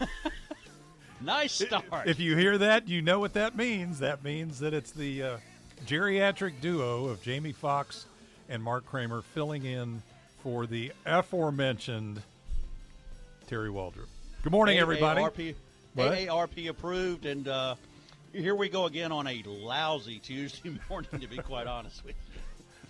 Nice start. If you hear that, you know what that means. That means that it's the uh, geriatric duo of Jamie Fox and Mark Kramer filling in for the aforementioned Terry Waldrop. Good morning, everybody. AARP, What? AARP approved, and uh, here we go again on a lousy Tuesday morning. To be quite honest with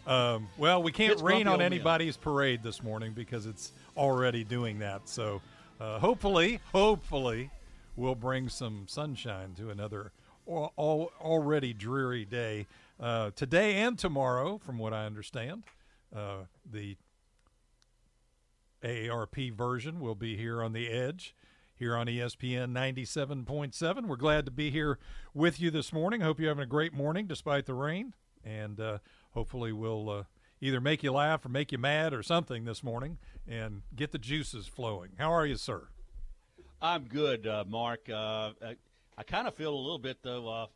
you, Um, well, we can't It's rain on anybody's parade this morning because it's already doing that. So uh, hopefully, hopefully, we'll bring some sunshine to another al- al- already dreary day uh, today and tomorrow, from what I understand. Uh, the AARP version will be here on the edge. Here on ESPN 97.7. We're glad to be here with you this morning. Hope you're having a great morning despite the rain. And uh, hopefully, we'll uh, either make you laugh or make you mad or something this morning and get the juices flowing. How are you, sir? I'm good, uh, Mark. Uh, I, I kind of feel a little bit though. Uh,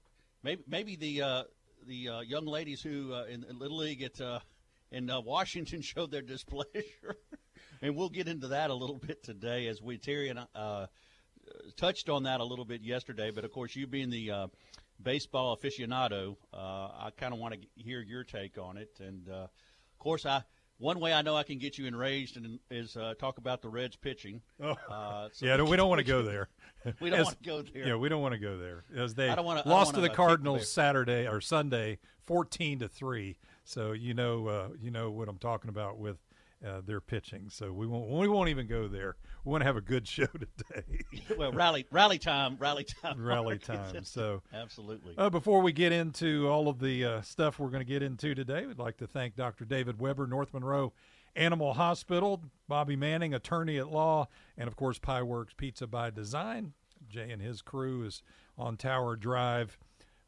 maybe maybe the uh, the uh, young ladies who uh, in, in Little League at in Washington showed their displeasure, and we'll get into that a little bit today as we Terry and touched on that a little bit yesterday. But of course, you being the baseball aficionado, uh, I kind of want to hear your take on it. And uh, of course, I one way I know I can get you enraged and is uh, talk about the Reds pitching. Oh. Uh, so yeah, no, we don't want to go there. We don't want to go there. Yeah, we don't want to go there. As they I don't wanna- lost to the uh, Cardinals. Saturday or Sunday, fourteen to three. So you know, uh, you know what I'm talking about with uh, their pitching. So we won't, we won't even go there. We want to have a good show today, well, rally, rally time, rally time, rally time. So. Absolutely. Uh, before we get into all of the uh, stuff we're going to get into today, we'd like to thank Dr. David Weber, North Monroe Animal Hospital, Bobby Manning, attorney at law, and of course, Pie Works Pizza by Design. Jay and his crew is on Tower Drive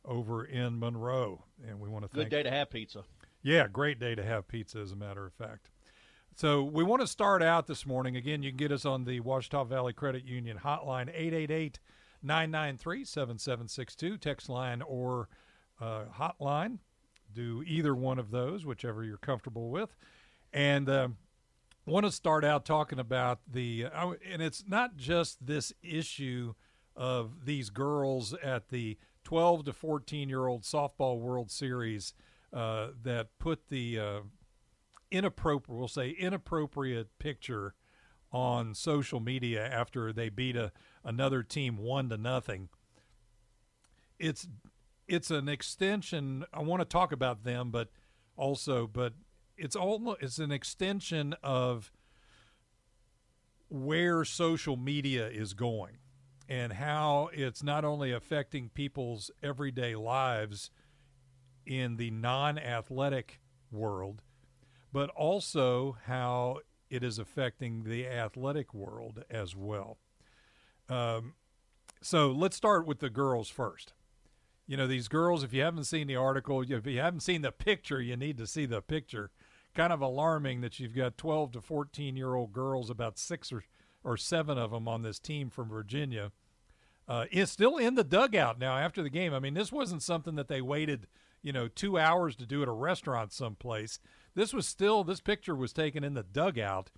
over in Monroe, and we want to Good thank. day to have pizza. Yeah, great day to have pizza, as a matter of fact. So we want to start out this morning. Again, you can get us on the Ouachita Valley Credit Union hotline, 888 993 7762, text line or uh, hotline. Do either one of those, whichever you're comfortable with. And um, want to start out talking about the, uh, and it's not just this issue of these girls at the 12 to 14 year old softball World Series uh, that put the uh, inappropriate, we'll say inappropriate picture on social media after they beat a, another team one to nothing. It's it's an extension. I want to talk about them, but also, but it's all it's an extension of where social media is going and how it's not only affecting people's everyday lives in the non-athletic world, but also how it is affecting the athletic world as well. Um, so let's start with the girls first. You know, these girls, if you haven't seen the article, if you haven't seen the picture, you need to see the picture. Kind of alarming that you've got 12 to 14 year old girls, about six or, or seven of them on this team from Virginia. Uh, is still in the dugout now after the game. I mean, this wasn't something that they waited, you know, two hours to do at a restaurant someplace. This was still, this picture was taken in the dugout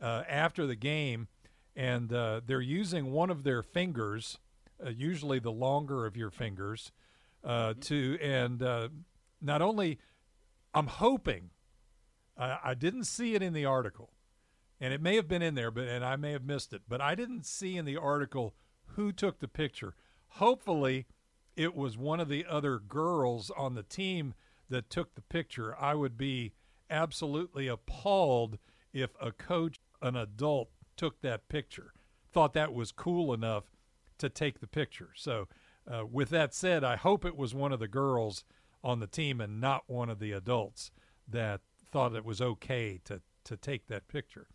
uh, after the game, and uh, they're using one of their fingers, uh, usually the longer of your fingers, uh, to, and uh, not only, I'm hoping, I, I didn't see it in the article, and it may have been in there, but and I may have missed it, but I didn't see in the article who took the picture. Hopefully, it was one of the other girls on the team that took the picture. I would be absolutely appalled if a coach, an adult, took that picture. Thought that was cool enough to take the picture. So, uh, with that said, I hope it was one of the girls on the team and not one of the adults that thought it was okay to to take that picture.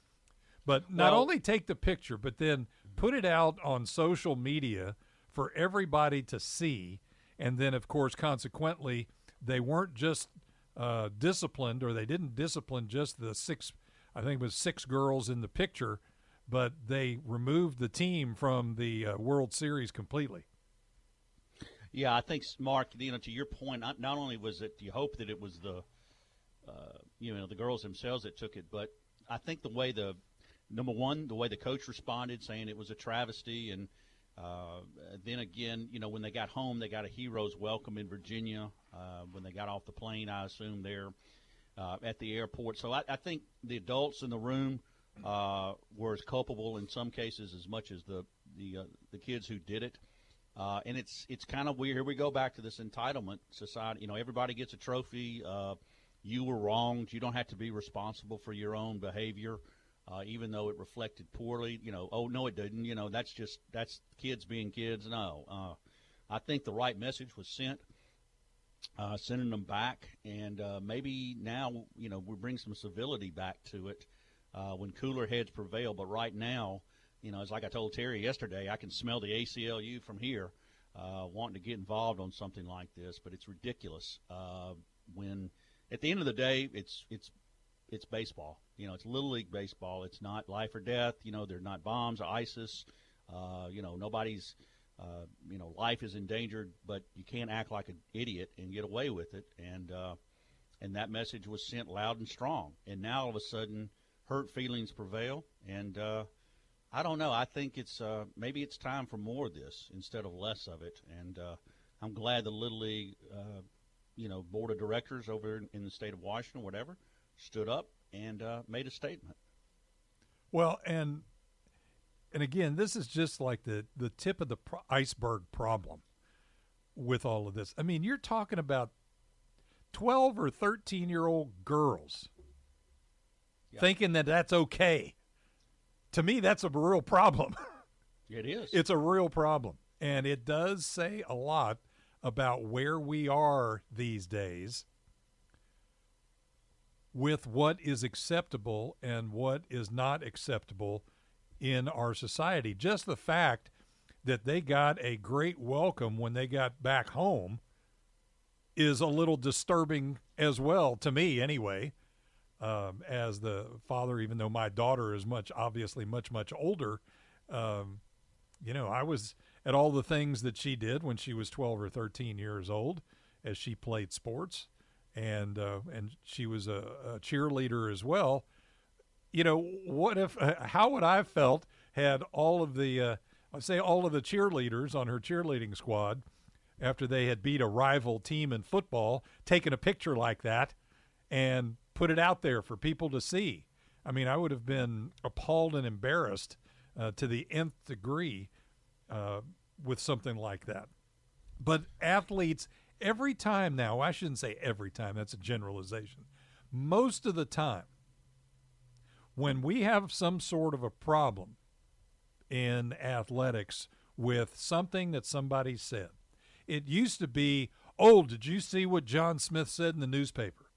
But not Well- only take the picture, but then put it out on social media for everybody to see, and then of course consequently they weren't just uh, disciplined or they didn't discipline just the six, I think it was six girls in the picture, but they removed the team from the uh, World Series completely. Yeah, I think Mark. You know, to your point, not, only was it you hope that it was the, uh, you know, the girls themselves that took it, but I think the way the number one, the way the coach responded, saying it was a travesty, and uh, then again, you know, when they got home, they got a hero's welcome in Virginia. Uh, when they got off the plane, I assume there uh, at the airport. So I, I think the adults in the room uh, were as culpable in some cases as much as the the uh, the kids who did it. And it's it's kind of weird. Here we go back to this entitlement society. You know, everybody gets a trophy. You were wronged. You don't have to be responsible for your own behavior, uh, even though it reflected poorly. You know, oh no, it didn't. You know, that's just that's kids being kids. No, uh, I think the right message was sent. Uh, sending them back, and uh, maybe now you know we bring some civility back to it uh, when cooler heads prevail. But right now, you know, it's like I told Terry yesterday, I can smell the ACLU from here, uh, wanting to get involved on something like this. But it's ridiculous when, at the end of the day, it's it's it's baseball. You know, it's little league baseball. It's not life or death. You know, they're not bombs or ISIS. Uh, you know, nobody's. Uh, you know, life is endangered, but you can't act like an idiot and get away with it. And uh, and that message was sent loud and strong. And now all of a sudden, hurt feelings prevail, and uh, I don't know. I think it's uh, maybe it's time for more of this instead of less of it, and uh, I'm glad the Little League, uh, you know, board of directors over in the state of Washington, whatever, stood up and uh, made a statement. Well, and and again, this is just like the the tip of the pro- iceberg problem with all of this. I mean, you're talking about 12 or 13 year old girls thinking that that's okay. To me, that's a real problem. It is. It's a real problem. And it does say a lot about where we are these days with what is acceptable and what is not acceptable in our society. Just the fact that they got a great welcome when they got back home is a little disturbing as well, to me anyway um, as the father, even though my daughter is much, obviously much, much older. Um, you know, I was at all the things that she did when she was 12 or 13 years old as she played sports. And, uh, and she was a, a, cheerleader as well. You know, what if, uh, how would I have felt had all of the, uh, say all of the cheerleaders on her cheerleading squad after they had beat a rival team in football, taken a picture like that and put it out there for people to see. I mean, I would have been appalled and embarrassed uh, to the nth degree uh, with something like that. But athletes, every time now, I shouldn't say every time, that's a generalization. Most of the time, when we have some sort of a problem in athletics with something that somebody said, it used to be, oh, did you see what John Smith said in the newspaper?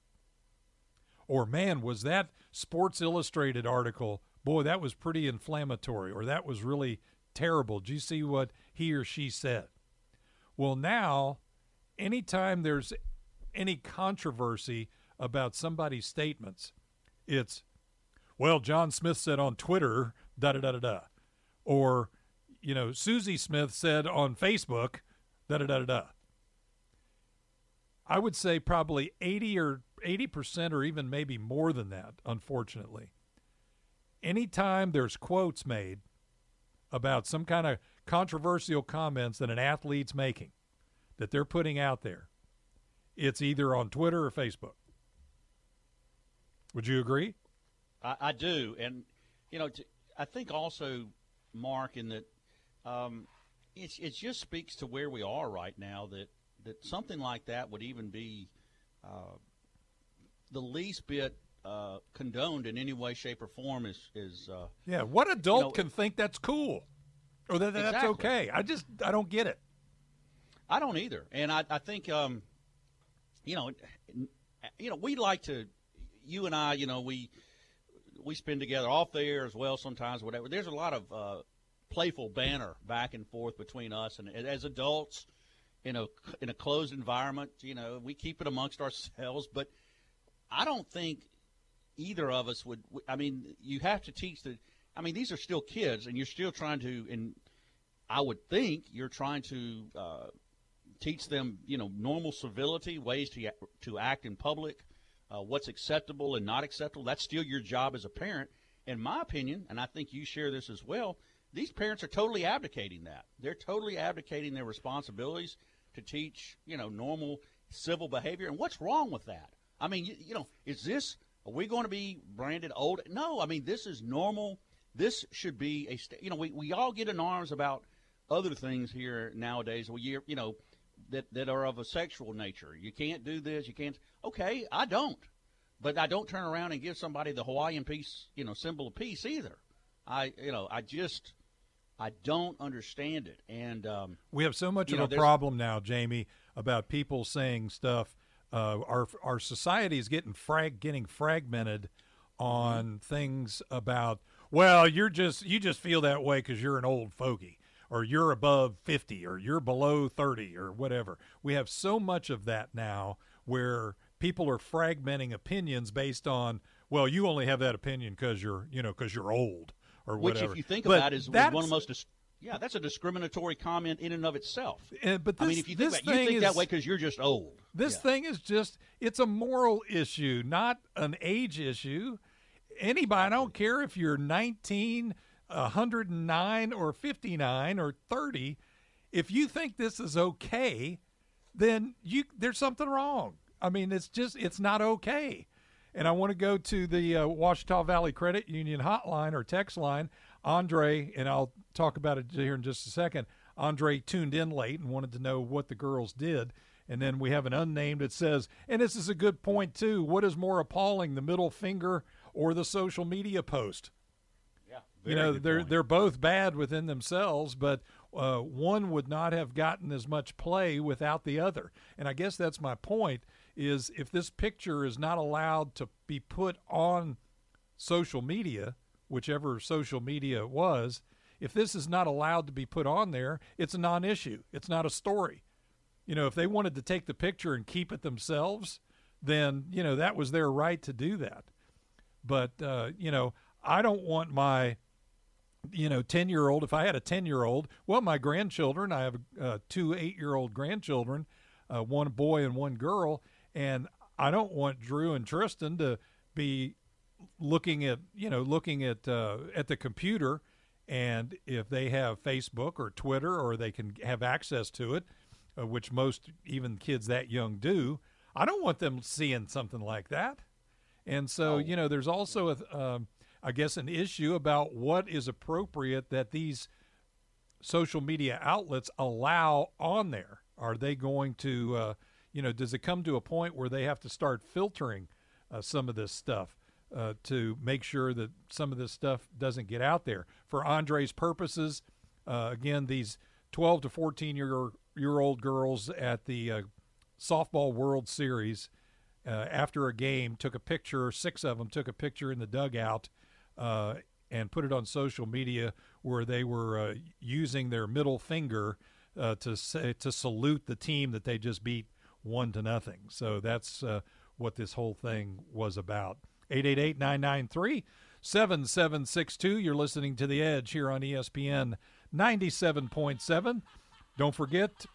or man, was that Sports Illustrated article, boy, that was pretty inflammatory, or that was really terrible. Did you see what he or she said? Well, now, anytime there's any controversy about somebody's statements, it's, well, John Smith said on Twitter, da da da da da. Or, you know, Susie Smith said on Facebook, da da da da da. I would say probably 80 or 80% or even maybe more than that, unfortunately. Anytime there's quotes made about some kind of controversial comments that an athlete's making, that they're putting out there, it's either on Twitter or Facebook. Would you agree? I, I do. And, you know, I think also, Mark, in that um, it, it just speaks to where we are right now that, that something like that would even be uh, the least bit uh, condoned in any way, shape, or form is is. Uh, yeah, what adult you know, can think that's cool, or that that's exactly. okay? I just I don't get it. I don't either, and I I think um, you know, you know, we like to, you and I, you know, we we spend together off the air as well sometimes, whatever. There's a lot of uh, playful banner back and forth between us, and as adults, in a in a closed environment, you know, we keep it amongst ourselves. But I don't think either of us would. I mean, you have to teach the. I mean, these are still kids, and you're still trying to. And I would think you're trying to uh, teach them, you know, normal civility, ways to to act in public, uh, what's acceptable and not acceptable. That's still your job as a parent. In my opinion, and I think you share this as well, these parents are totally abdicating that. They're totally abdicating their responsibilities to teach, you know, normal civil behavior. And what's wrong with that? I mean, you, you know, is this are we going to be branded old? No, I mean this is normal. This should be a st- you know we, we all get in arms about other things here nowadays. We you know that that are of a sexual nature. You can't do this. You can't. Okay, I don't, but I don't turn around and give somebody the Hawaiian peace you know symbol of peace either. I you know I just I don't understand it. And um, we have so much of know, a problem now, Jamie, about people saying stuff. Uh, our our society is getting frag getting fragmented on mm-hmm. things about. Well, you're just you just feel that way because you're an old fogey, or you're above fifty, or you're below thirty, or whatever. We have so much of that now, where people are fragmenting opinions based on. Well, you only have that opinion because you're you know because you're old or Which, whatever. if you think but about, it, is one of the most. Dis- yeah, that's a discriminatory comment in and of itself. Uh, but this, I mean, if you think, about, you think is, that way because you're just old. This yeah. thing is just—it's a moral issue, not an age issue. Anybody, I don't care if you're 19, 109, or 59, or 30. If you think this is okay, then you there's something wrong. I mean, it's just it's not okay. And I want to go to the uh, Ouachita Valley Credit Union hotline or text line. Andre, and I'll talk about it here in just a second. Andre tuned in late and wanted to know what the girls did. And then we have an unnamed that says, and this is a good point too. What is more appalling, the middle finger or the social media post? Yeah, you know they're point. they're both bad within themselves, but uh, one would not have gotten as much play without the other. And I guess that's my point is if this picture is not allowed to be put on social media, whichever social media it was, if this is not allowed to be put on there, it's a non issue. It's not a story. You know, if they wanted to take the picture and keep it themselves, then, you know, that was their right to do that. But, uh, you know, I don't want my, you know, 10 year old, if I had a 10 year old, well, my grandchildren, I have uh, two eight year old grandchildren, uh, one boy and one girl. And I don't want Drew and Tristan to be looking at you know looking at uh, at the computer, and if they have Facebook or Twitter or they can have access to it, uh, which most even kids that young do, I don't want them seeing something like that. And so oh. you know, there's also a, um, I guess an issue about what is appropriate that these social media outlets allow on there. Are they going to uh, you know, does it come to a point where they have to start filtering uh, some of this stuff uh, to make sure that some of this stuff doesn't get out there? For Andre's purposes, uh, again, these 12 to 14 year year old girls at the uh, softball World Series uh, after a game took a picture. Six of them took a picture in the dugout uh, and put it on social media where they were using their middle finger to say to salute the team that they just beat one to nothing. So that's uh, what this whole thing was about. 888 993 7762. You're listening to The Edge here on ESPN 97.7. Don't forget,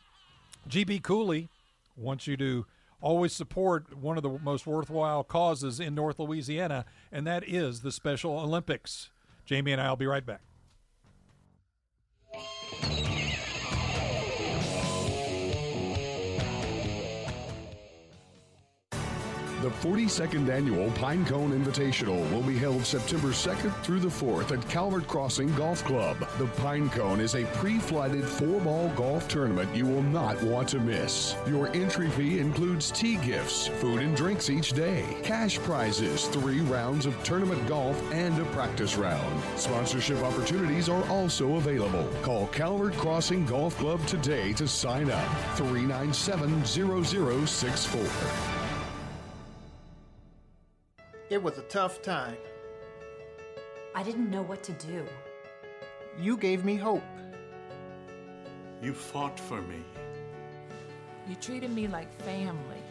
GB Cooley wants you to always support one of the most worthwhile causes in North Louisiana, and that is the Special Olympics. Jamie and I will be right back. The 42nd annual Pinecone Invitational will be held September 2nd through the 4th at Calvert Crossing Golf Club. The Pinecone is a pre-flighted four-ball golf tournament you will not want to miss. Your entry fee includes tee gifts, food and drinks each day, cash prizes, three rounds of tournament golf, and a practice round. Sponsorship opportunities are also available. Call Calvert Crossing Golf Club today to sign up. 397 0064. It was a tough time. I didn't know what to do. You gave me hope. You fought for me. You treated me like family.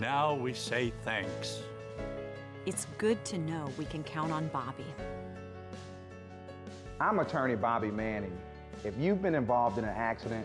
Now we say thanks. It's good to know we can count on Bobby. I'm attorney Bobby Manning. If you've been involved in an accident,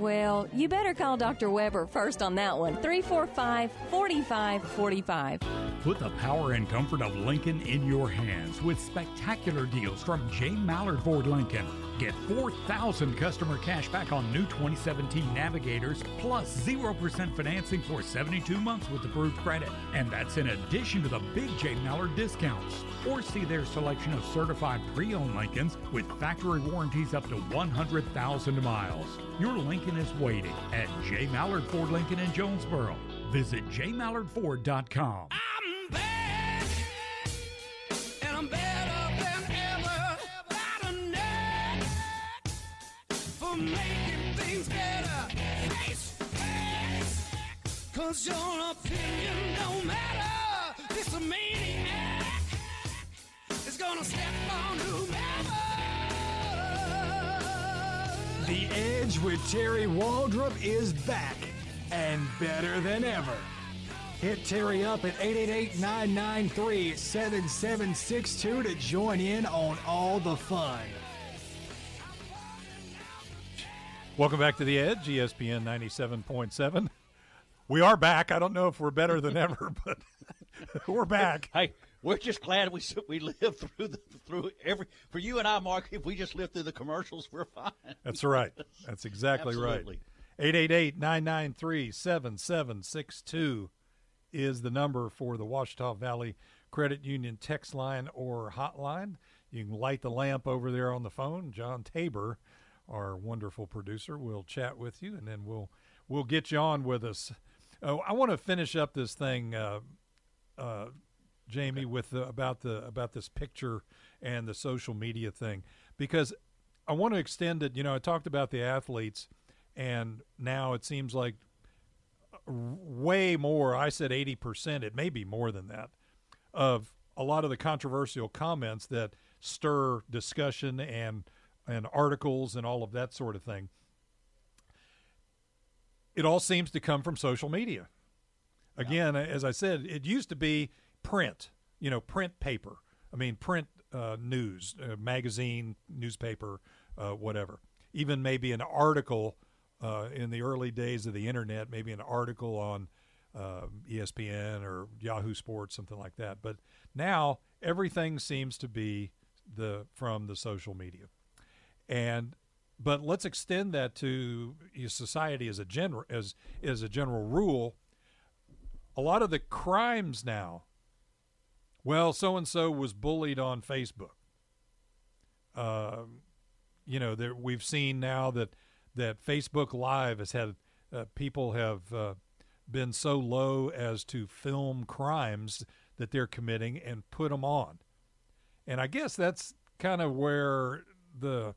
Well, you better call Dr. Weber first on that one. 345 4545. Put the power and comfort of Lincoln in your hands with spectacular deals from J. Mallard Ford Lincoln. Get 4,000 customer cash back on new 2017 Navigators plus 0% financing for 72 months with approved credit. And that's in addition to the big J. Mallard discounts. Or see their selection of certified pre owned Lincolns with factory warranties up to 100,000 miles. Your Lincoln is waiting at J. Mallard Ford Lincoln in Jonesboro. Visit jmallardford.com. I'm back, and I'm better than ever. For making things better. Face, cause your opinion don't matter. This maniac is gonna step on whomever. The Edge with Terry Waldrop is back and better than ever. Hit Terry up at 888-993-7762 to join in on all the fun. Welcome back to the Edge, ESPN 97.7. We are back. I don't know if we're better than ever, but we're back. Hey, we're just glad we we lived through the through every for you and I, Mark. If we just lived through the commercials, we're fine. That's right. That's exactly Absolutely. right. 888-993-7762 is the number for the Ouachita Valley Credit Union text line or hotline. You can light the lamp over there on the phone. John Tabor, our wonderful producer, will chat with you, and then we'll we'll get you on with us. Oh, I want to finish up this thing, uh, uh, Jamie, with the, about the about this picture and the social media thing, because I want to extend it. You know, I talked about the athletes, and now it seems like way more. I said eighty percent. It may be more than that of a lot of the controversial comments that stir discussion and and articles and all of that sort of thing. It all seems to come from social media. Again, as I said, it used to be print, you know, print paper. I mean, print uh, news, uh, magazine, newspaper, uh, whatever. Even maybe an article uh, in the early days of the internet, maybe an article on uh, ESPN or Yahoo Sports, something like that. But now everything seems to be the from the social media, and but let's extend that to society as a general as as a general rule. A lot of the crimes now. Well, so and so was bullied on Facebook. Uh, you know, there, we've seen now that that Facebook Live has had uh, people have uh, been so low as to film crimes that they're committing and put them on. And I guess that's kind of where the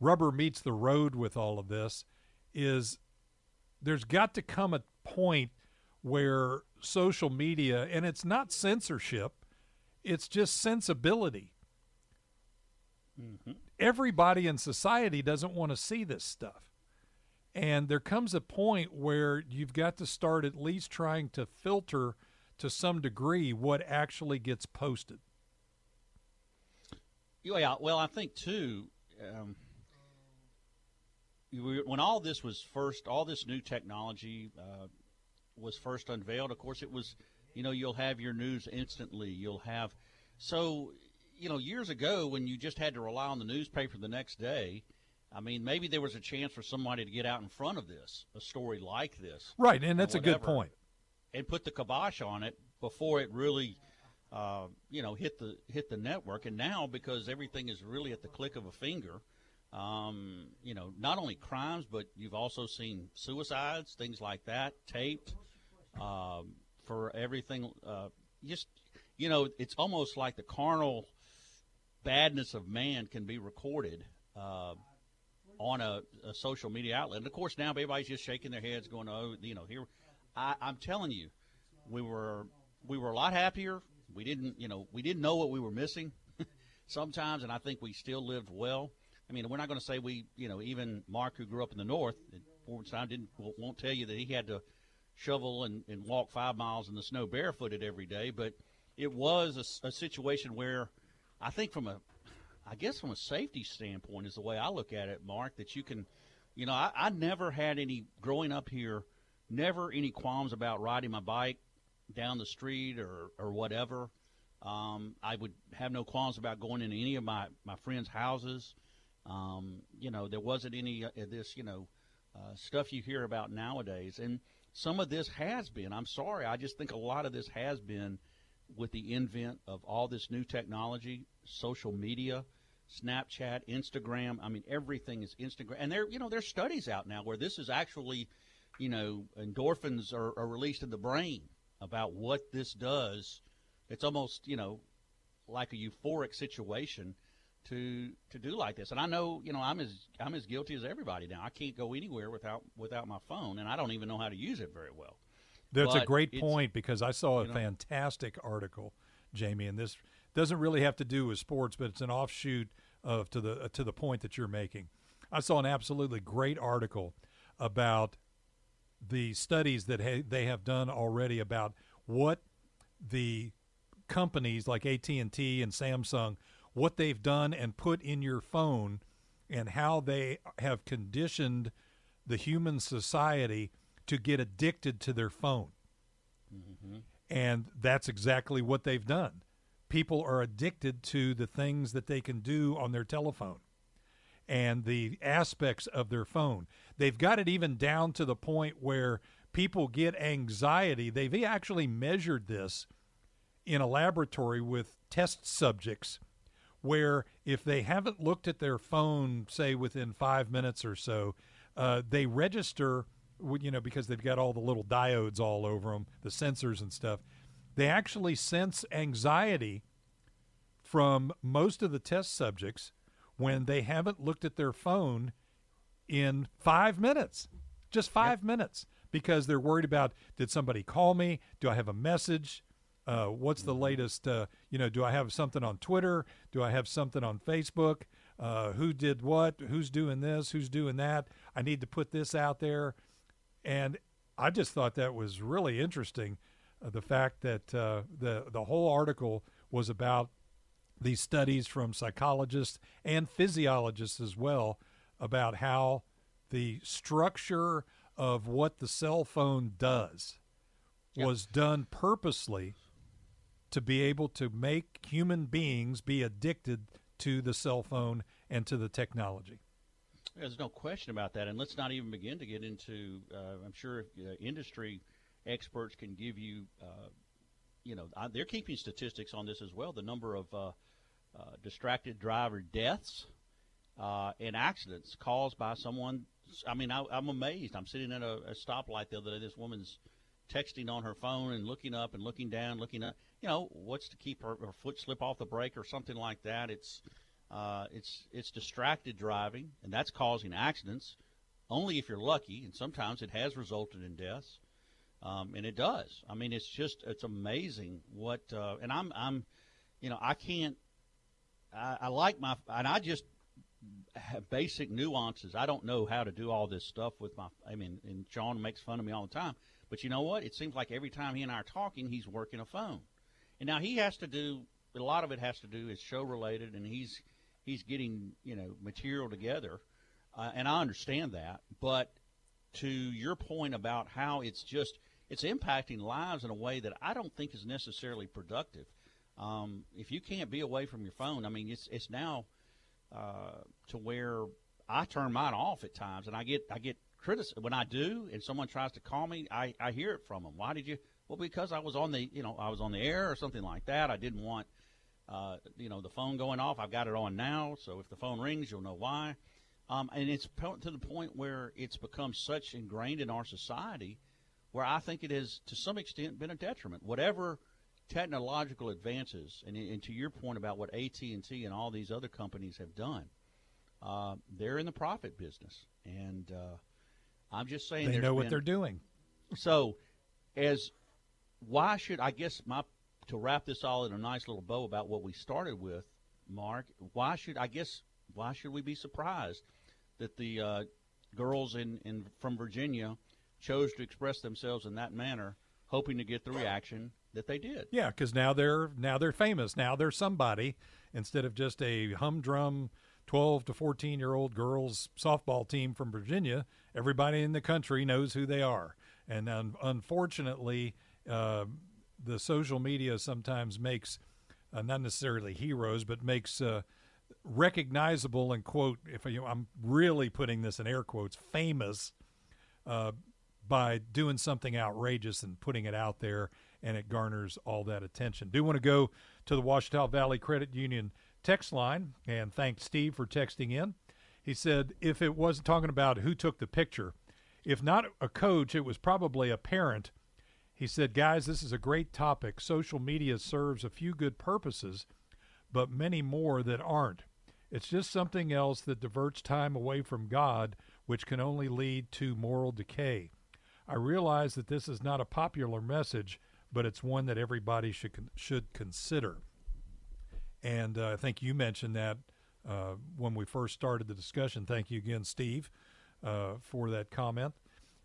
rubber meets the road with all of this is there's got to come a point where social media and it's not censorship it's just sensibility Mm-hmm. everybody in society doesn't want to see this stuff and there comes a point where you've got to start at least trying to filter to some degree what actually gets posted Yeah, well, I think too. Um, when all this was first, all this new technology uh, was first unveiled. Of course, it was. You know, you'll have your news instantly. You'll have so. You know, years ago when you just had to rely on the newspaper the next day. I mean, maybe there was a chance for somebody to get out in front of this, a story like this, right and that's a good whatever, point and put the kibosh on it before it really uh, you know, hit the hit the network. And now because everything is really at the click of a finger, um, you know, not only crimes, but you've also seen suicides, things like that, taped um, for everything. Uh, just you know, it's almost like the carnal badness of man can be recorded uh, on a, a, social media outlet. And of course, now everybody's just shaking their heads, going, "Oh, you know, here." I, I'm telling you, we were we were a lot happier. We didn't, you know, we didn't know what we were missing sometimes, and I think we still lived well. I mean, we're not going to say we, you know, even Mark, who grew up in the north, Forwardstown, didn't won't tell you that he had to shovel and, and walk five miles in the snow barefooted every day, but it was a, a situation where I think from a, I guess from a safety standpoint is the way I look at it, Mark, that you can, you know, I, I never had any growing up here, never any qualms about riding my bike down the street or, or whatever. Um, I would have no qualms about going into any of my, my friends' houses. Um, you know, there wasn't any of this, you know, uh, stuff you hear about nowadays. And some of this has been, I'm sorry, I just think a lot of this has been with the invent of all this new technology, social media, Snapchat, Instagram. I mean, everything is Instagram. And there, you know, there's studies out now where this is actually, you know, endorphins are, are released in the brain about what this does. It's almost, you know, like a euphoric situation to to do like this. And I know, you know, I'm as I'm as guilty as everybody now. I can't go anywhere without without my phone, and I don't even know how to use it very well. That's But a great point because I saw a you know. fantastic article, Jamie, and this doesn't really have to do with sports, but it's an offshoot of to the uh, to the point that you're making. I saw an absolutely great article about the studies that ha- they have done already about what the companies like AT&T and Samsung what they've done and put in your phone and how they have conditioned the human society to get addicted to their phone. Mm-hmm. And that's exactly what they've done. People are addicted to the things that they can do on their telephone and the aspects of their phone. They've got it even down to the point where people get anxiety. They've actually measured this in a laboratory with test subjects where if they haven't looked at their phone, say within five minutes or so, uh, they register, you know, because they've got all the little diodes all over them, the sensors and stuff. They actually sense anxiety from most of the test subjects when they haven't looked at their phone in five minutes, just five minutes, because they're worried about did somebody call me? Do I have a message? Uh, what's the latest? Uh, you know, do I have something on Twitter? Do I have something on Facebook? Uh, who did what? Who's doing this? Who's doing that? I need to put this out there. And I just thought that was really interesting. Uh, the fact that uh, the the whole article was about these studies from psychologists and physiologists as well about how the structure of what the cell phone does was done purposely to be able to make human beings be addicted to the cell phone and to the technology. There's no question about that, and let's not even begin to get into. Uh, I'm sure uh, industry experts can give you, uh, you know, uh, they're keeping statistics on this as well. The number of uh, uh, distracted driver deaths and accidents caused by someone. I mean, I, I'm amazed. I'm sitting at a, a stoplight the other day. This woman's texting on her phone and looking up and looking down, looking up. You know, what's to keep her, her foot slip off the brake or something like that? It's uh, it's it's distracted driving, and that's causing accidents. Only if you're lucky, and sometimes it has resulted in deaths, um, and it does. I mean, it's just it's amazing what. Uh, and I'm I'm, you know, I can't. I, I like my and I just basic nuances. I don't know how to do all this stuff with my. I mean, and Sean makes fun of me all the time. But you know what? It seems like every time he and I are talking, he's working a phone. And now he has to do a lot of it has to do is show related, and he's he's getting you know material together, uh, and I understand that. But to your point about how it's just it's impacting lives in a way that I don't think is necessarily productive. Um, if you can't be away from your phone, I mean, it's it's now uh, to where I turn mine off at times, and I get I get criticism when I do, and someone tries to call me. I, I hear it from them. Why did you Well, because I was on the, you know, I was on the air or something like that. I didn't want, uh, you know, the phone going off. I've got it on now, so if the phone rings, you'll know why. Um, and it's to the point where it's become such ingrained in our society, where I think it has, to some extent, been a detriment. Whatever technological advances, and, and to your point about what AT and T and all these other companies have done, uh, they're in the profit business, and uh, I'm just saying They know what been- they're doing. So, as why should I guess my to wrap this all in a nice little bow about what we started with, Mark? Why should I guess why should we be surprised that the uh, girls in, in from Virginia chose to express themselves in that manner, hoping to get the reaction that they did? Yeah, because now they're now they're famous. Now they're somebody instead of just a humdrum twelve to fourteen year old girls softball team from Virginia. Everybody in the country knows who they are, and un- unfortunately, uh, the social media sometimes makes uh, not necessarily heroes, but makes uh, recognizable and quote if you I'm really putting this in air quotes famous uh, by doing something outrageous and putting it out there, and it garners all that attention. Do want to go to the Ouachita Valley Credit Union text line and thank Steve for texting in. He said if it wasn't talking about who took the picture, if not a coach, it was probably a parent. He said, guys, this is a great topic. Social media serves a few good purposes, but many more that aren't. It's just something else that diverts time away from God, which can only lead to moral decay. I realize that this is not a popular message, but it's one that everybody should con- should consider. And uh, I think you mentioned that uh, when we first started the discussion. Thank you again, Steve, uh, for that comment.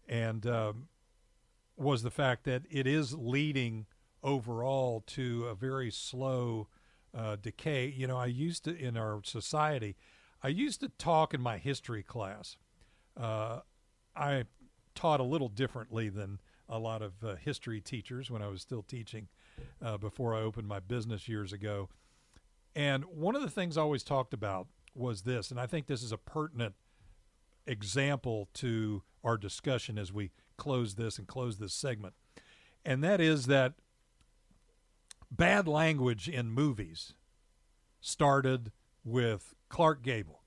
And um, was the fact that it is leading overall to a very slow uh, decay. You know, I used to, in our society, I used to talk in my history class. Uh, I taught a little differently than a lot of uh, history teachers when I was still teaching uh, before I opened my business years ago. And one of the things I always talked about was this, and I think this is a pertinent example to our discussion as we close this and close this segment. And that is that bad language in movies started with Clark Gable.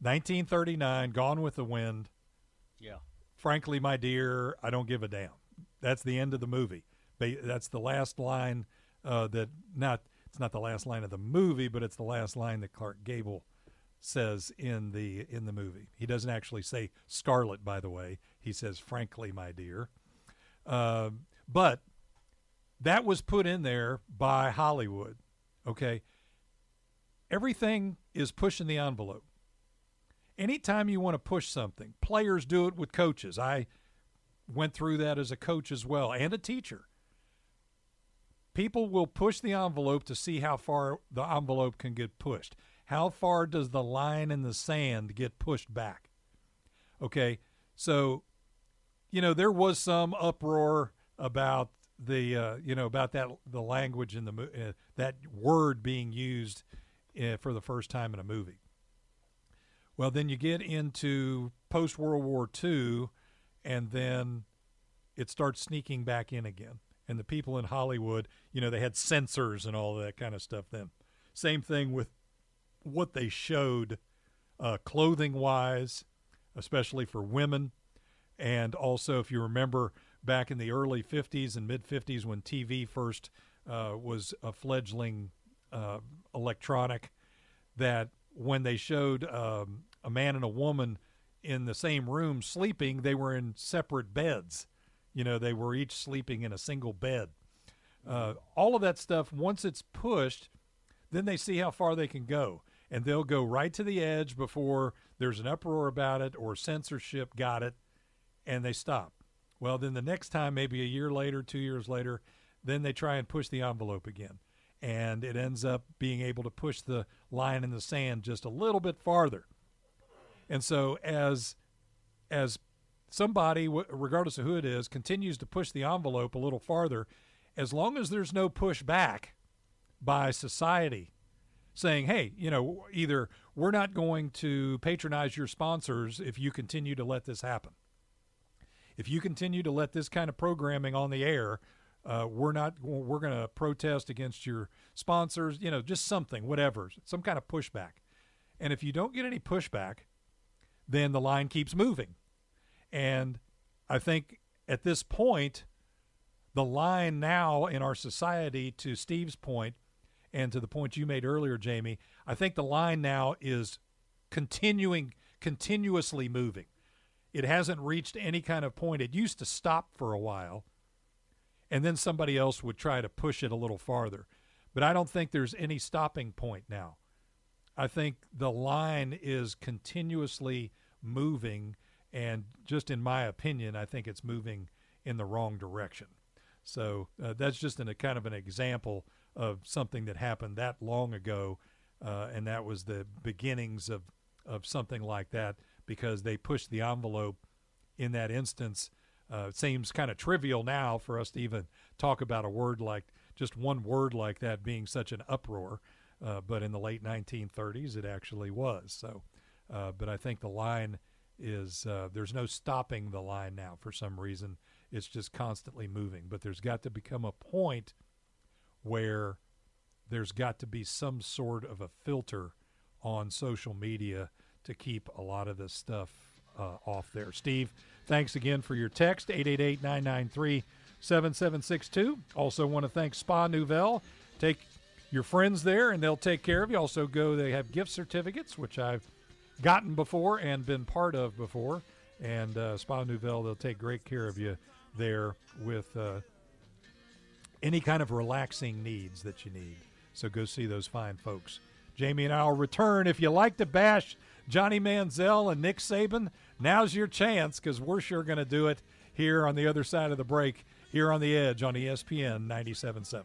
1939, Gone with the Wind. Yeah. Frankly, my dear, I don't give a damn. That's the end of the movie. That's the last line uh, that not it's not the last line of the movie, but it's the last line that Clark Gable says in the in the movie. He doesn't actually say Scarlet, by the way. He says, "Frankly, my dear." Uh, but that was put in there by Hollywood. Okay. Everything is pushing the envelope. Anytime you want to push something, players do it with coaches. I went through that as a coach as well and a teacher. People will push the envelope to see how far the envelope can get pushed. How far does the line in the sand get pushed back? Okay. So, you know, there was some uproar about the uh, you know about that the language in the uh, that word being used uh, for the first time in a movie. Well, then you get into post World War II, and then it starts sneaking back in again. And the people in Hollywood, you know, they had censors and all that kind of stuff then. Same thing with what they showed uh, clothing wise, especially for women. And also, if you remember back in the early 50s and mid 50s when TV first uh, was a fledgling uh, electronic, that when they showed um, a man and a woman in the same room sleeping, they were in separate beds. You know, they were each sleeping in a single bed. Uh, all of that stuff, once it's pushed, then they see how far they can go. And they'll go right to the edge before there's an uproar about it or censorship got it, and they stop. Well, then the next time, maybe a year later, two years later, then they try and push the envelope again. And it ends up being able to push the line in the sand just a little bit farther. And so as as somebody, regardless of who it is, continues to push the envelope a little farther, as long as there's no pushback by society saying, hey, you know, either we're not going to patronize your sponsors if you continue to let this happen. if you continue to let this kind of programming on the air, uh, we're not we're going to protest against your sponsors. You know, just something, whatever, some kind of pushback. And if you don't get any pushback, then the line keeps moving. And I think at this point, the line now in our society, to Steve's point, and to the point you made earlier, Jamie, I think the line now is continuing, continuously moving. It hasn't reached any kind of point. It used to stop for a while, and then somebody else would try to push it a little farther. But I don't think there's any stopping point now. I think the line is continuously moving, and just in my opinion, I think it's moving in the wrong direction. So uh, that's just in a kind of an example of something that happened that long ago, uh, and that was the beginnings of of something like that because they pushed the envelope in that instance. Uh, it seems kind of trivial now for us to even talk about a word like just one word like that being such an uproar, uh, but in the late 1930s it actually was. So, uh, but I think the line is uh, there's no stopping the line now for some reason. It's just constantly moving. But there's got to become a point where there's got to be some sort of a filter on social media to keep a lot of this stuff uh, off there. Steve, thanks again for your text 888 993 7762. Also, want to thank Spa Nouvelle. Take your friends there and they'll take care of you. Also, go, they have gift certificates, which I've gotten before and been part of before. And uh, Spa Nouvelle, they'll take great care of you there with uh, any kind of relaxing needs that you need. So go see those fine folks. Jamie and I will return. If you like to bash Johnny Manziel and Nick Saban, now's your chance because we're sure going to do it here on the other side of the break, here on the edge on ESPN 97.7.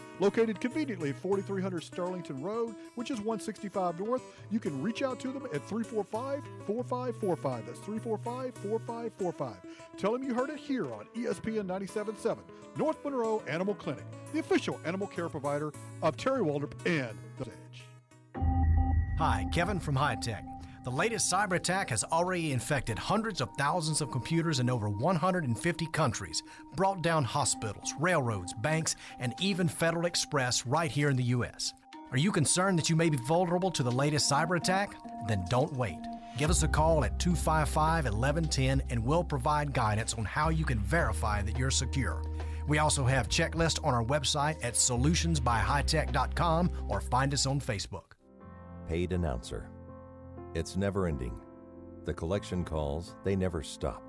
Located conveniently at 4300 Sterlington Road, which is 165 North, you can reach out to them at 345 4545. That's 345 4545. Tell them you heard it here on ESPN 977, North Monroe Animal Clinic, the official animal care provider of Terry Waldrop and The Edge. Hi, Kevin from High Tech. The latest cyber attack has already infected hundreds of thousands of computers in over 150 countries, brought down hospitals, railroads, banks, and even Federal Express right here in the U.S. Are you concerned that you may be vulnerable to the latest cyber attack? Then don't wait. Give us a call at 255 1110 and we'll provide guidance on how you can verify that you're secure. We also have checklists on our website at solutionsbyhightech.com or find us on Facebook. Paid announcer. It's never ending. The collection calls, they never stop.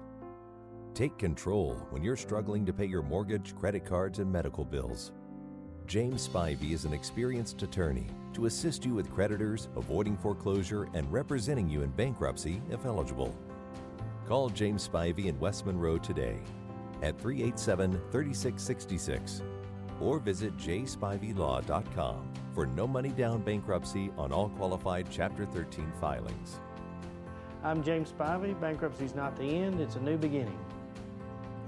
Take control when you're struggling to pay your mortgage, credit cards, and medical bills. James Spivey is an experienced attorney to assist you with creditors, avoiding foreclosure, and representing you in bankruptcy if eligible. Call James Spivey in West Monroe today at 387 3666 or visit jspiveylaw.com for no money down bankruptcy on all qualified Chapter 13 filings. I'm James Spivey. Bankruptcy is not the end, it's a new beginning.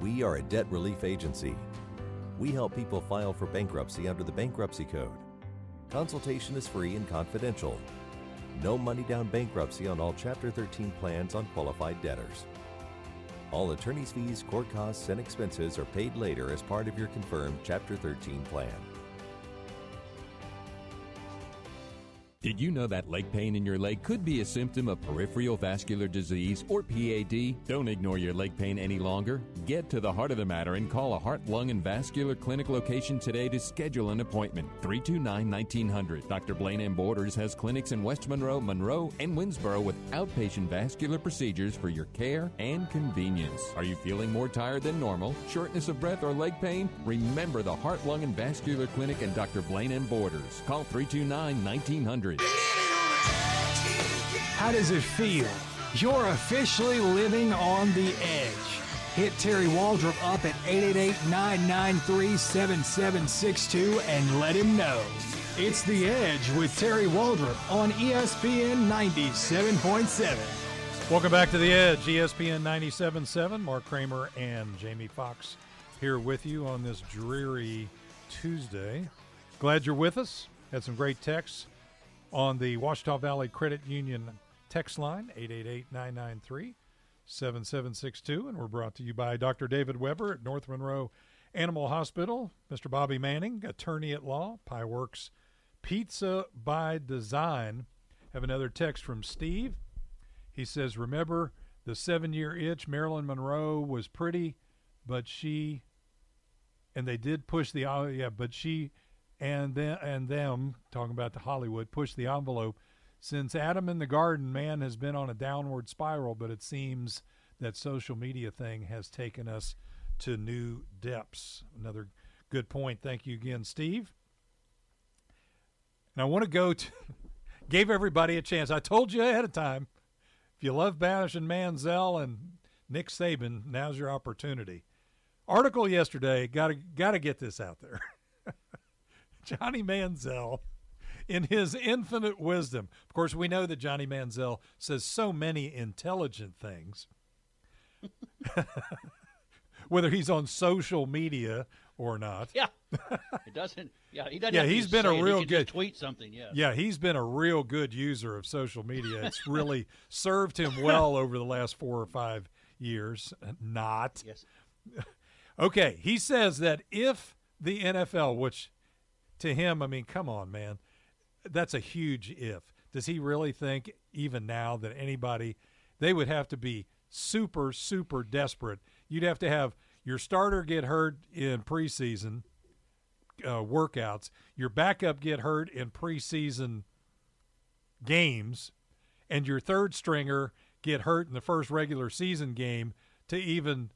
We are a debt relief agency. We help people file for bankruptcy under the Bankruptcy Code. Consultation is free and confidential. No money down bankruptcy on all Chapter 13 plans on qualified debtors. All attorney's fees, court costs, and expenses are paid later as part of your confirmed Chapter 13 plan. Did you know that leg pain in your leg could be a symptom of peripheral vascular disease or PAD? Don't ignore your leg pain any longer. Get to the heart of the matter and call a heart, lung, and vascular clinic location today to schedule an appointment. 329 1900. Dr. Blaine M. Borders has clinics in West Monroe, Monroe, and Winnsboro with outpatient vascular procedures for your care and convenience. Are you feeling more tired than normal? Shortness of breath or leg pain? Remember the Heart, Lung, and Vascular Clinic and Dr. Blaine M. Borders. Call 329 1900. How does it feel? You're officially living on the edge. Hit Terry Waldrop up at 888-993-7762 and let him know. It's The Edge with Terry Waldrop on ESPN 97.7. Welcome back to the Edge, ESPN 97.7. Mark Kramer and Jamie Fox here with you on this dreary Tuesday. Glad you're with us. Had some great texts on the Ouachita Valley Credit Union text line, 888-993-7762. And we're brought to you by Dr. David Weber at North Monroe Animal Hospital, Mr. Bobby Manning, attorney at law, Pieworks Pizza by Design. Have another text from Steve. He says, "Remember the seven-year itch? Marilyn Monroe was pretty, but she, and they did push the uh, yeah, but she, and them and them talking about the Hollywood push the envelope. Since Adam in the Garden, man has been on a downward spiral, but it seems that social media thing has taken us to new depths. Another good point. Thank you again, Steve. And I want to go to gave everybody a chance. I told you ahead of time. If you love Banish and Manziel and Nick Saban, now's your opportunity. Article yesterday, got to got to get this out there. Johnny Manziel, in his infinite wisdom, of course, we know that Johnny Manziel says so many intelligent things. Whether he's on social media or not. Yeah, it doesn't. Yeah, he doesn't. Yeah, he's been a real good tweet something. Yeah. Yeah, he's been a real good user of social media. It's really served him well over the last four or five years. Not. Yes. Okay, he says that if the NFL, which to him, I mean, come on, man, that's a huge if. Does he really think even now that anybody they would have to be super super desperate? You'd have to have your starter get hurt in preseason uh, workouts, your backup get hurt in preseason games, and your third stringer get hurt in the first regular season game to even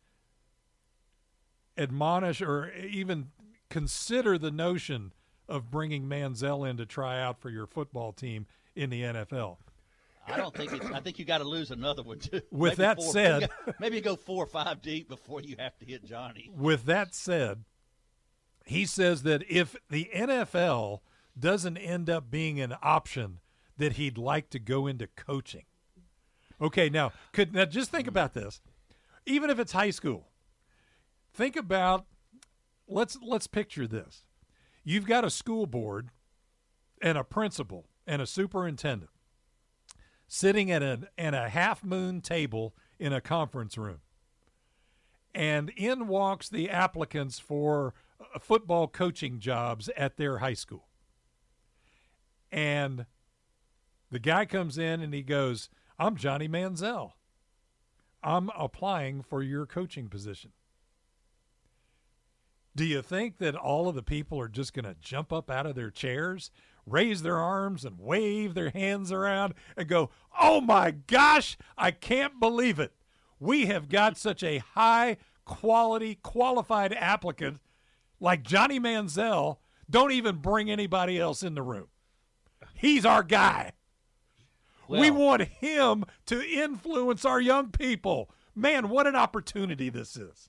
admonish or even consider the notion of bringing Manziel in to try out for your football team in the NFL. I don't think it's. I think you got to lose another one too. With Maybe that four- said- maybe go four or five deep before you have to hit Johnny. With that said, he says that if the NFL doesn't end up being an option, that he'd like to go into coaching. Okay, now could now just think about this. Even if it's high school, think about let's let's picture this. You've got a school board and a principal and a superintendent sitting at a at a half moon table in a conference room and in walks the applicants for uh, football coaching jobs at their high school. And the guy comes in and he goes, I'm Johnny Manziel. I'm applying for your coaching position. Do you think that all of the people are just going to jump up out of their chairs, raise their arms, and wave their hands around and go, Oh my gosh, I can't believe it. We have got such a high quality, qualified applicant like Johnny Manziel. Don't even bring anybody else in the room. He's our guy. we want him to influence our young people. Man, what an opportunity this is.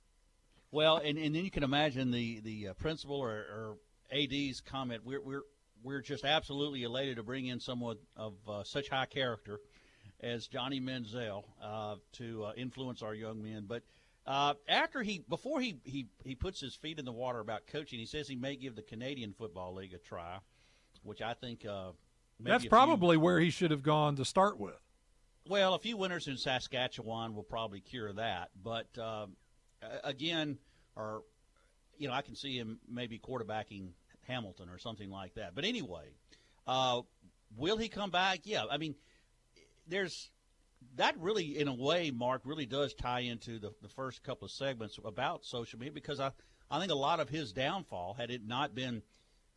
Well, and, and then you can imagine the the uh, principal or, or AD's comment. We're we're we're just absolutely elated to bring in someone of uh, such high character as Johnny Manziel uh, to uh, influence our young men. But uh, after he before he, he he puts his feet in the water about coaching, he says he may give the Canadian Football League a try, which I think uh, maybe That's a few- probably where he should have gone to start with. well, a few winners in Saskatchewan will probably cure that. But um, a- again, or you know, I can see him maybe quarterbacking Hamilton or something like that. But anyway, uh, will he come back? Yeah, I mean, there's that really, in a way, Mark really does tie into the, the first couple of segments about social media because I, I think a lot of his downfall had it not been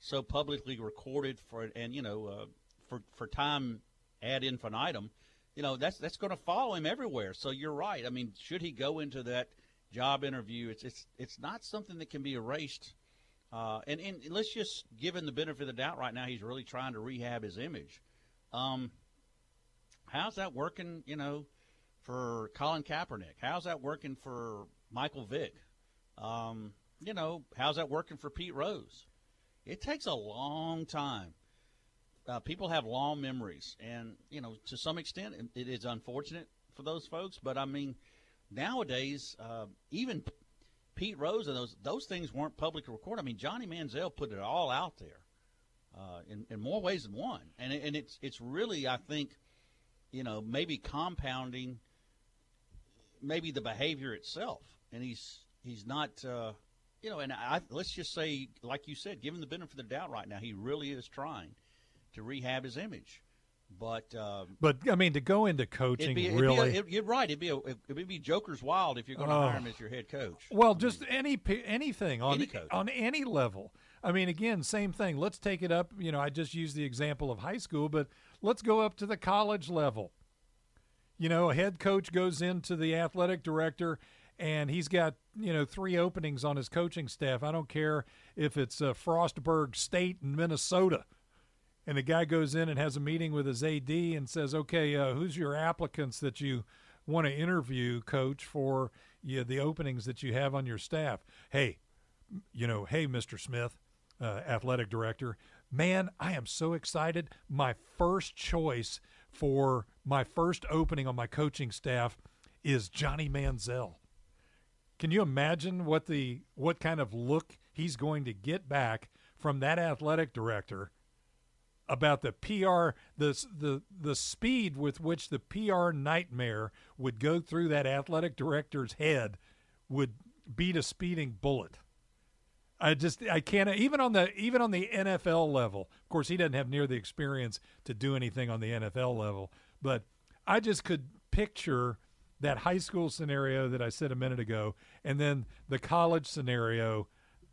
so publicly recorded for and you know uh, for for time ad infinitum, you know that's that's going to follow him everywhere. So you're right. I mean, should he go into that job interview? It's it's it's not something that can be erased. Uh, and, and let's just give him the benefit of the doubt right now. He's really trying to rehab his image. Um, how's that working? You know, for Colin Kaepernick. How's that working for Michael Vick. Um, you know, how's that working for Pete Rose? It takes a long time. Uh, people have long memories, and you know, to some extent, it- it is unfortunate for those folks. But I mean, nowadays, uh, even Pete Rose and those those things weren't public recorded. I mean, Johnny Manziel put it all out there uh, in in more ways than one, and and it's it's really I think, you know, maybe compounding maybe the behavior itself, and he's he's not. Uh, you know, and I, let's just say, like you said, give him the benefit of the doubt right now. He really is trying to rehab his image, but um, But I mean, to go into coaching be, really. a, it, you're right. It'd be a, it would be Joker's wild if you're going to Oh. hire him as your head coach. Well, just any anything on Any coach. on any level. I mean, again, same thing. Let's take it up. You know, I just used the example of high school, but let's go up to the college level. You know, a head coach goes into the athletic director, and he's got you know three openings on his coaching staff. I don't care if it's uh, Frostburg State in Minnesota. And the guy goes in and has a meeting with his AD and says, "Okay, uh, who's your applicants that you want to interview, coach, for you the openings that you have on your staff?" Hey, you know, hey, Mr. Smith, uh, athletic director, man, I am so excited. My first choice for my first opening on my coaching staff is Johnny Manziel. Can you imagine what the what kind of look he's going to get back from that athletic director about the PR the the the speed with which the PR nightmare would go through that athletic director's head would beat a speeding bullet. I just I can't even on the even on the NFL level. Of course, he doesn't have near the experience to do anything on the NFL level, but I just could picture that high school scenario that I said a minute ago, and then the college scenario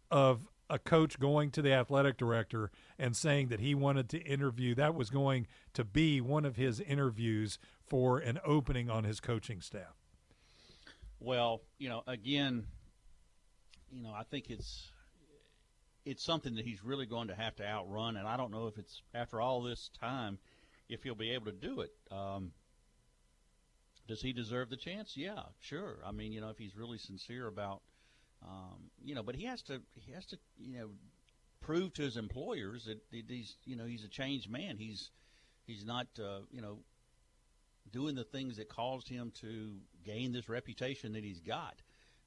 of a coach going to the athletic director and saying that he wanted to interview that was going to be one of his interviews for an opening on his coaching staff. Well, you know, again, you know, I think it's it's something that he's really going to have to outrun, and I don't know if it's after all this time if he'll be able to do it. Um, does he deserve the chance? Yeah, sure. I mean, you know, if he's really sincere about, um, you know, but he has to he has to you know prove to his employers that, that he's you know he's a changed man. He's he's not uh, you know doing the things that caused him to gain this reputation that he's got.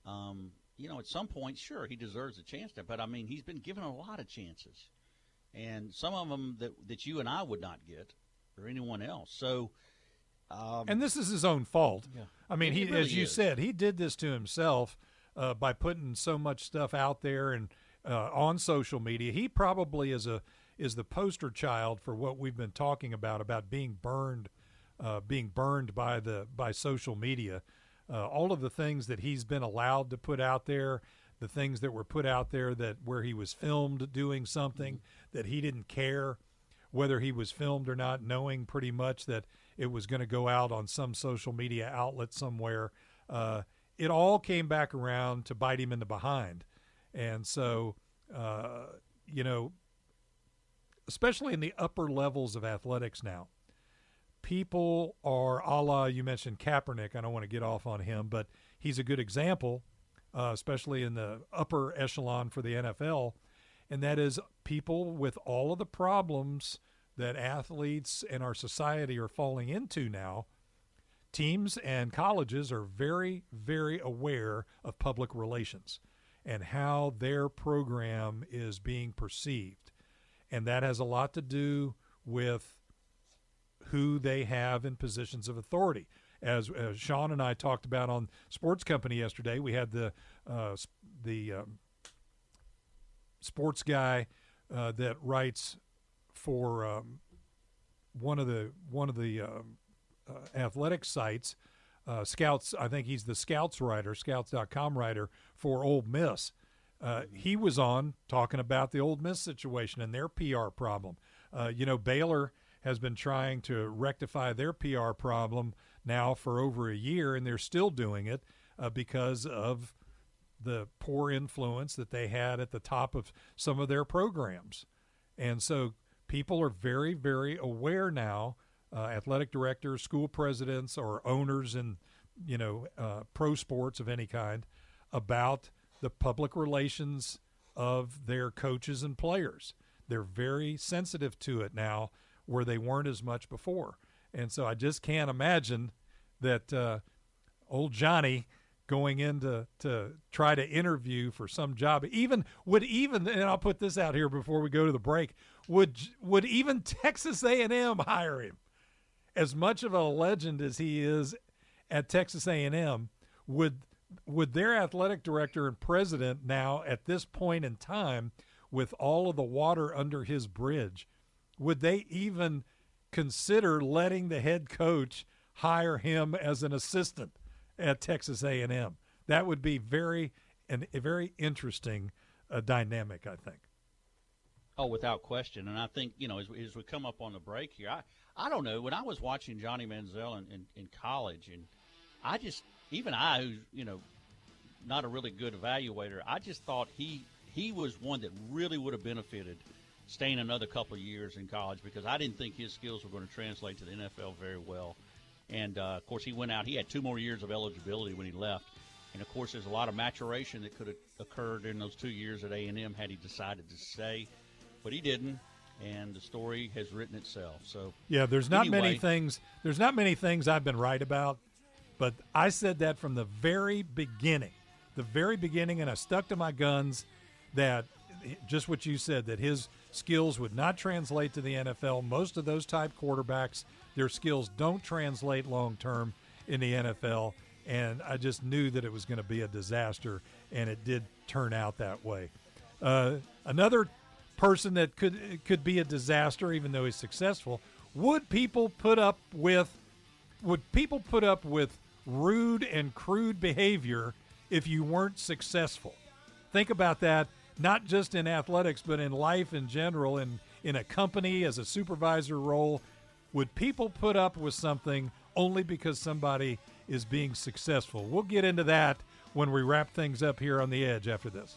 Um, you know, at some point, sure, he deserves a chance to, but I mean, he's been given a lot of chances, and some of them that that you and I would not get, or anyone else. So, um, and this is his own fault. Yeah. I mean, It- he, really as you is. said, he did this to himself uh, by putting so much stuff out there and uh, on social media. He probably is a is the poster child for what we've been talking about about being burned, uh, being burned by the by social media. Uh, all of the things that he's been allowed to put out there, the things that were put out there that where he was filmed doing something that he didn't care whether he was filmed or not, knowing pretty much that it was going to go out on some social media outlet somewhere. Uh, it all came back around to bite him in the behind. And so, uh, you know, especially in the upper levels of athletics now, people are a la, you mentioned Kaepernick. I don't want to get off on him, but he's a good example, uh, especially in the upper echelon for the NFL. And that is people with all of the problems that athletes and our society are falling into now. Teams and colleges are very, very aware of public relations and how their program is being perceived. And that has a lot to do with who they have in positions of authority. As, Sean and I talked about on Sports Company yesterday, we had the uh, the um, sports guy uh, that writes for um, one of the one of the um, athletic sites, uh, Scouts. I think he's the Scouts writer, Scouts.com writer for Ole Miss. Uh, he was on talking about the Ole Miss situation and their PR problem. Uh, you know, Baylor has been trying to rectify their PR problem now for over a year, and they're still doing it uh, because of the poor influence that they had at the top of some of their programs. And so people are very, very aware now, uh, athletic directors, school presidents, or owners in, you know, uh, pro sports of any kind, about the public relations of their coaches and players. They're very sensitive to it now, where they weren't as much before. And so I just can't imagine that uh, old Johnny going in to, to try to interview for some job even would even and I'll put this out here before we go to the break would would even Texas A&M hire him as much of a legend as he is at Texas A&M would would their athletic director and president now at this point in time with all of the water under his bridge would they even consider letting the head coach hire him as an assistant at Texas A&M that would be very and a very interesting uh, dynamic I think Oh, without question. And I think, you know, as, as we come up on the break here, I, I don't know. When I was watching Johnny Manziel in, in, in college, and I just, even I, who's, you know, not a really good evaluator, I just thought he he was one that really would have benefited staying another couple of years in college because I didn't think his skills were going to translate to the NFL very well. And uh, of course, he went out. He had two more years of eligibility when he left. And of course, there's a lot of maturation that could have occurred in those two years at A&M had he decided to stay but he didn't and the story has written itself. So yeah there's not anyway, many things there's not many things i've been right about but i said that from the very beginning the very beginning and i stuck to my guns that just what you said that his skills would not translate to the nfl most of those type quarterbacks their skills don't translate long term in the nfl and i just knew that it was going to be a disaster and it did turn out that way. Uh, another person that could could be a disaster even though he's successful would people put up with would people put up with rude and crude behavior if you weren't successful? Think about that not just in athletics but in life in general in in a company as a supervisor role. Would people put up with something only because somebody is being successful? We'll get into that when we wrap things up here on the edge after this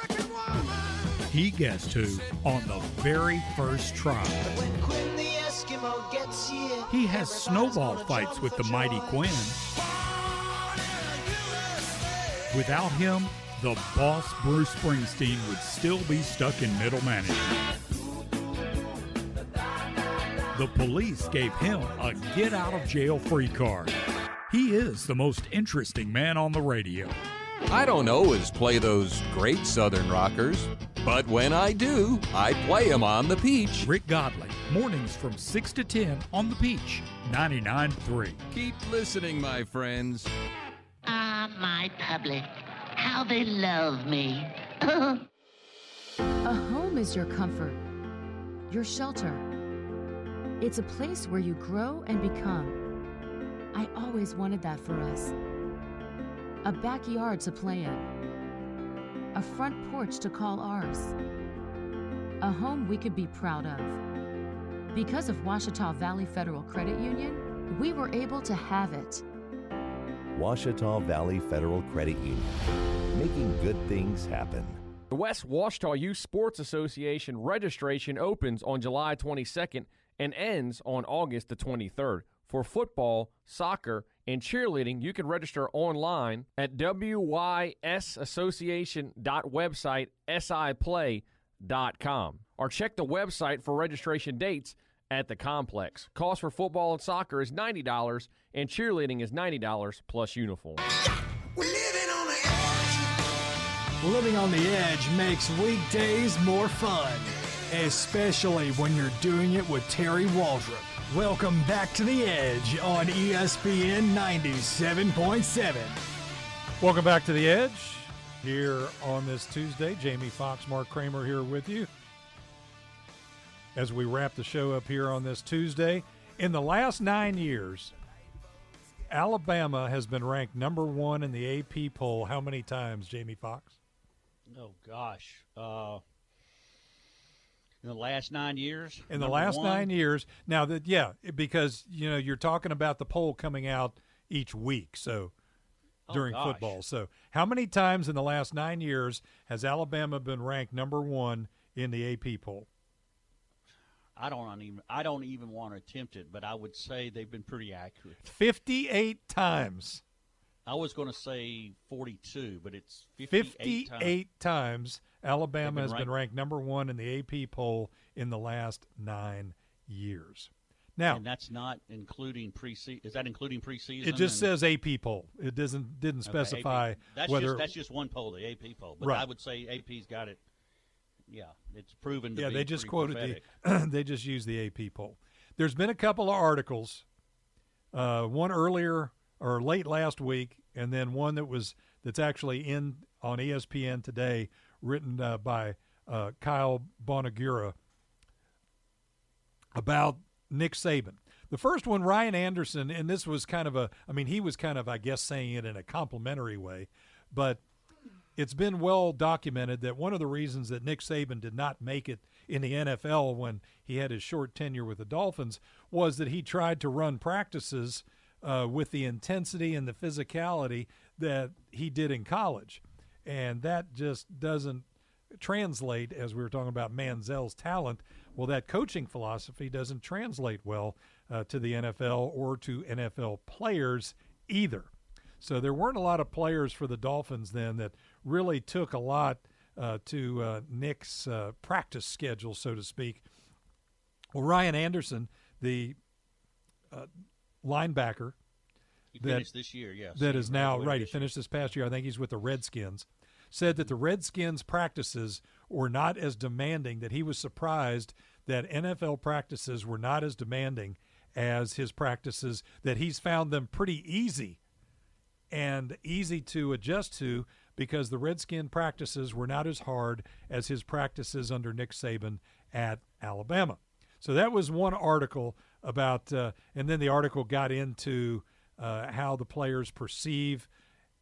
He guessed who on the very first try. He has snowball fights with the mighty Quinn. Without him, the boss Bruce Springsteen would still be stuck in middle management. The police gave him a get out of jail free card. He is the most interesting man on the radio. I don't always play those great Southern rockers, but when I do, I play them on the Peach. Rick Godley, mornings from 6 to 10 on the Peach, 99.3. Keep listening, my friends. Ah, my public. How they love me. A home is your comfort, your shelter. It's a place where you grow and become. I always wanted that for us. A backyard to play in, a front porch to call ours, a home we could be proud of. Because of Ouachita Valley Federal Credit Union, we were able to have it. Ouachita Valley Federal Credit Union, making good things happen. The West Ouachita Youth Sports Association registration opens on July 22nd and ends on August the 23rd. For football, soccer, and cheerleading, you can register online at wysassociation.website siplay.com or check the website for registration dates at the complex. Cost for football and soccer is $90 and cheerleading is $90 plus uniform. We're living on the edge. Living on the edge makes weekdays more fun, especially when you're doing it with Terry Waldrop. Welcome back to the Edge on ESPN 97.7. Welcome back to the Edge here on this Tuesday. Jamie Fox, Mark Kramer here with you. as we wrap the show up here on this Tuesday. In the last nine years, Alabama has been ranked number one in the AP poll. How many times, Jamie Fox? Oh gosh. Uh, in the last nine years. In the last one? nine years. Now that yeah, because you know you're talking about the poll coming out each week, so Oh, during gosh. football. So how many times in the last nine years has Alabama been ranked number one in the AP poll? I don't even. I don't even want to attempt it, but I would say they've been pretty accurate. Fifty-eight times. I was going to say forty-two, but it's fifty-eight. 58 times. times Alabama They've has been been ranked number one in the AP poll in the last nine years. Now, and that's not including preseason. Is that including preseason? it just and- says AP poll. It doesn't didn't Okay, specify That's whether just, that's just one poll, the AP poll. But Right. I would say AP's got it. Yeah, it's proven. To yeah, be they just quoted prophetic. the they just used the AP poll. There's been a couple of articles, uh, one earlier or late last week, and then one that was that's actually in on ESPN today, written uh, by uh, Kyle Bonagura about Nick Saban. The first one, Ryan Anderson, and this was kind of a, I mean, he was kind of, I guess, saying it in a complimentary way, but it's been well documented that one of the reasons that Nick Saban did not make it in the NFL when he had his short tenure with the Dolphins was that he tried to run practices uh, with the intensity and the physicality that he did in college. And that just doesn't translate, as we were talking about Manziel's talent. Well, that coaching philosophy doesn't translate well uh, to the NFL or to NFL players either. So there weren't a lot of players for the Dolphins then that really took a lot uh, to uh, Nick's uh, practice schedule, so to speak. Well, Ryan Anderson, the uh, linebacker, He finished this year, yes. that is now right. He finished this past year. I think he's with the Redskins. Said that the Redskins practices were not as demanding. That he was surprised that NFL practices were not as demanding as his practices. That he's found them pretty easy and easy to adjust to because the Redskin practices were not as hard as his practices under Nick Saban at Alabama. So that was one article about, uh, and then the article got into uh, how the players perceive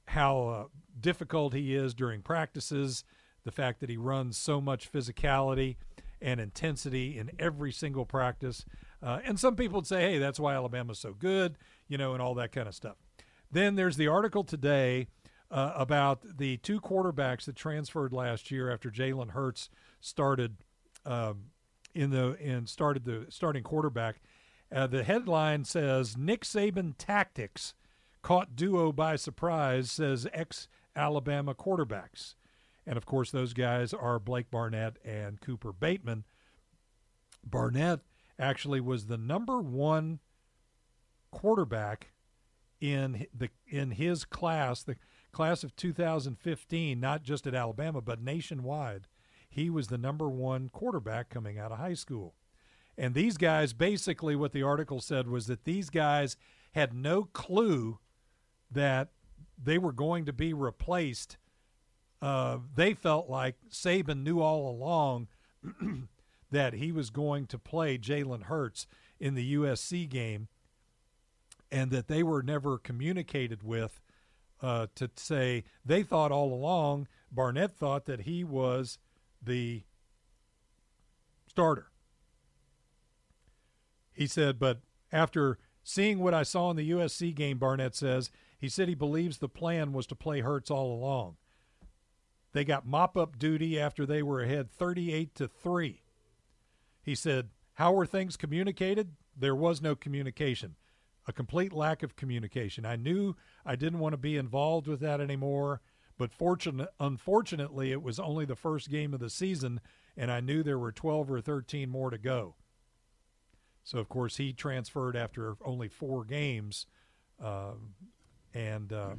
how uh, difficult he is during practices, the fact that he runs so much physicality and intensity in every single practice. Uh, and some people would say, hey, that's why Alabama's so good, you know, and all that kind of stuff. Then there's the article today uh, about the two quarterbacks that transferred last year after Jalen Hurts started um, in the and started the starting quarterback. Uh, the headline says Nick Saban tactics caught duo by surprise, says ex Alabama quarterbacks. And of course, those guys are Blake Barnett and Cooper Bateman. Barnett actually was the number one quarterback in the in his class, the class of 2015, not just at Alabama but nationwide. He was the number one quarterback coming out of high school. And these guys basically what the article said was that these guys had no clue that they were going to be replaced. Uh, they felt like Saban knew all along that he was going to play Jalen Hurts in the USC game and that they were never communicated with uh, to say they thought all along Barnett thought that he was the starter. He said, but after seeing what I saw in the USC game, Barnett says, he said he believes the plan was to play Hurts all along. They got mop up duty after they were ahead 38 to 3. He said, How were things communicated? There was no communication, a complete lack of communication. I knew I didn't want to be involved with that anymore, but fortunate, unfortunately, it was only the first game of the season, and I knew there were 12 or 13 more to go. So, of course, he transferred after only four games. Um, and uh,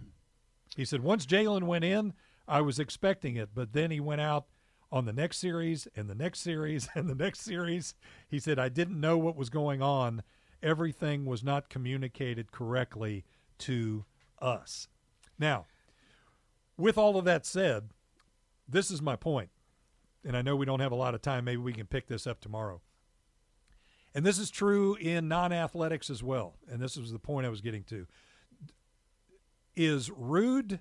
he said, once Jalen went in, I was expecting it, but then he went out on the next series and the next series and the next series. He said, I didn't know what was going on. Everything was not communicated correctly to us. Now, with all of that said, this is my point, and I know we don't have a lot of time. Maybe we can pick this up tomorrow. And this is true in non-athletics as well. And this was the point I was getting to. Is rude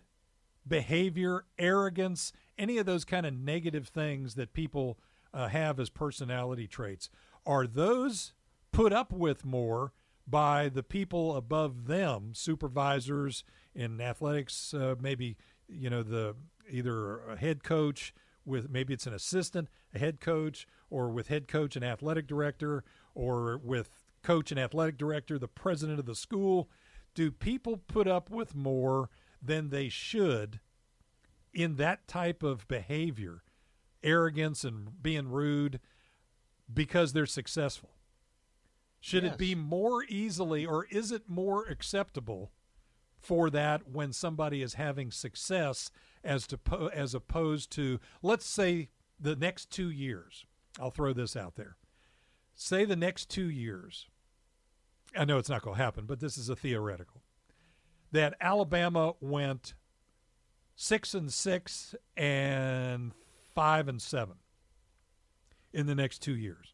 behavior, arrogance, any of those kind of negative things that people uh, have as personality traits, are those put up with more by the people above them, supervisors in athletics, uh, maybe you know the either a head coach with maybe it's an assistant, a head coach, or with head coach and athletic director, or with coach and athletic director, the president of the school. Do people put up with more than they should in that type of behavior, arrogance and being rude, because they're successful? Should Yes. it be more easily, or is it more acceptable for that when somebody is having success as to as opposed to let's say the next 2 years. I'll throw this out there. Say the next 2 years. I know it's not going to happen, but this is a theoretical. That Alabama went 6 and 6 and 5 and 7 in the next 2 years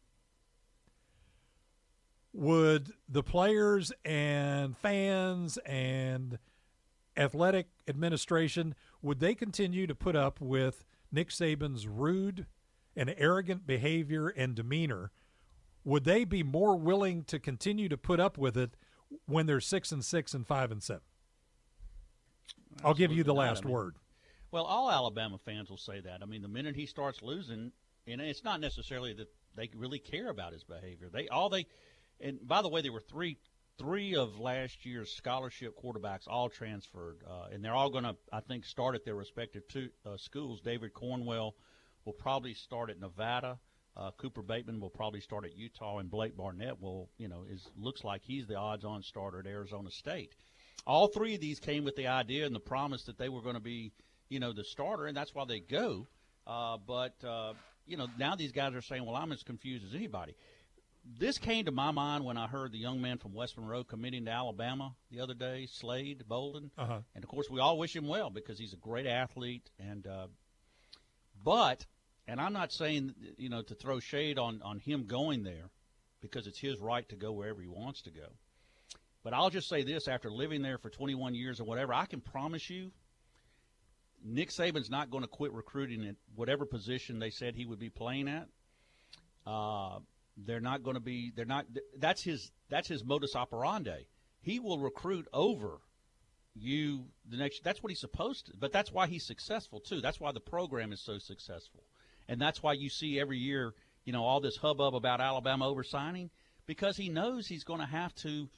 would the players and fans and athletic administration would they continue to put up with Nick Saban's rude and arrogant behavior and demeanor would they be more willing to continue to put up with it when they're 6 and 6 and 5 and 7 I'll give you the last I mean, word Well, all Alabama fans will say that. I mean, the minute he starts losing, and it's not necessarily that they really care about his behavior. They all they, and by the way, there were three three of last year's scholarship quarterbacks all transferred, uh, and they're all going to, I think, start at their respective two, uh, schools. David Cornwell will probably start at Nevada. Uh, Cooper Bateman will probably start at Utah, and Blake Barnett will, you know, is looks like he's the odds-on starter at Arizona State. All three of these came with the idea and the promise that they were going to be, you know, the starter, and that's why they go. Uh, but uh, you know, now these guys are saying, "Well, I'm as confused as anybody." This came to my mind when I heard the young man from West Monroe committing to Alabama the other day, Slade Bolden, Uh-huh. and of course we all wish him well because he's a great athlete. And uh, but, and I'm not saying you know to throw shade on on him going there because it's his right to go wherever he wants to go. But I'll just say this: after living there for 21 years or whatever, I can promise you, Nick Saban's not going to quit recruiting at whatever position they said he would be playing at. Uh, they're not going to be. They're not. That's his. That's his modus operandi. He will recruit over you the next. That's what he's supposed to. But that's why he's successful too. That's why the program is so successful, and that's why you see every year, you know, all this hubbub about Alabama oversigning because he knows he's going to have to.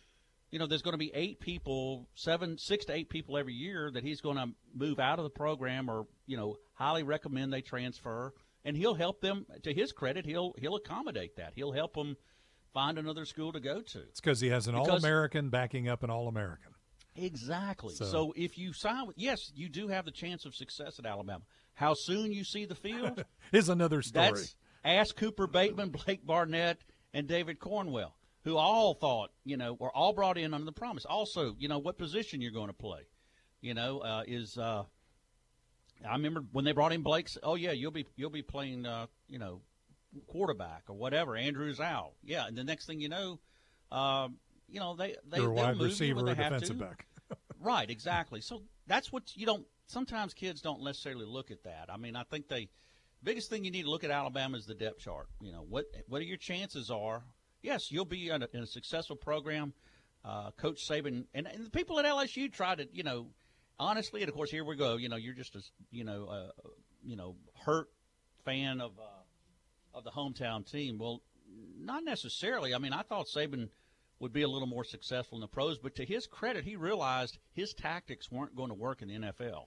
You know, there's going to be eight people, seven, six to eight people every year that he's going to move out of the program, or you know, highly recommend they transfer, and he'll help them. To his credit, he'll he'll accommodate that. He'll help them find another school to go to. it's because he has an all-american backing up an all-american Exactly. So- So. if you sign with, yes, you do have the chance of success at Alabama. How soon you see the field? is another story That's ask Cooper Bateman, Blake Barnett, and David Cornwell, who all thought, you know, were all brought in under the promise. Also, you know, what position you're going to play. You know, uh, is uh, I remember when they brought in Blake's. Oh yeah, you'll be you'll be playing, uh, you know, quarterback or whatever. Andrew's out. Yeah, and the next thing you know, um, you know they they You're wide receiver or defensive back. right, exactly. So that's what you don't. Sometimes kids don't necessarily look at that. I mean, I think they. Biggest thing you need to look at Alabama is the depth chart. You know what what are your chances are. Yes, you'll be in a, in a successful program. Uh, Coach Saban and, and the people at LSU try to you know honestly, and of course here we go. You know, you're just a you know uh, you know hurt fan of uh, of the hometown team. Well, not necessarily. I mean, I thought Saban would be a little more successful in the pros, but to his credit, he realized his tactics weren't going to work in the NFL.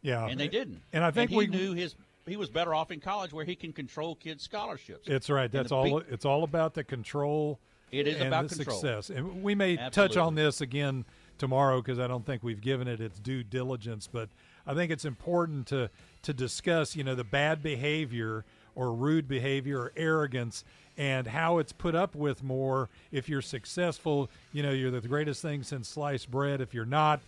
Yeah, and they didn't. And I think he we knew his he was better off in college where he can control kids' scholarships. It's right. That's all. it's all about the control. It is and about the control. success. And we may touch on this again tomorrow because I don't think we've given it its due diligence. But I think it's important to to discuss, you know, the bad behavior or rude behavior or arrogance and how it's put up with more. If you're successful you know you're the greatest thing since sliced bread. If you're not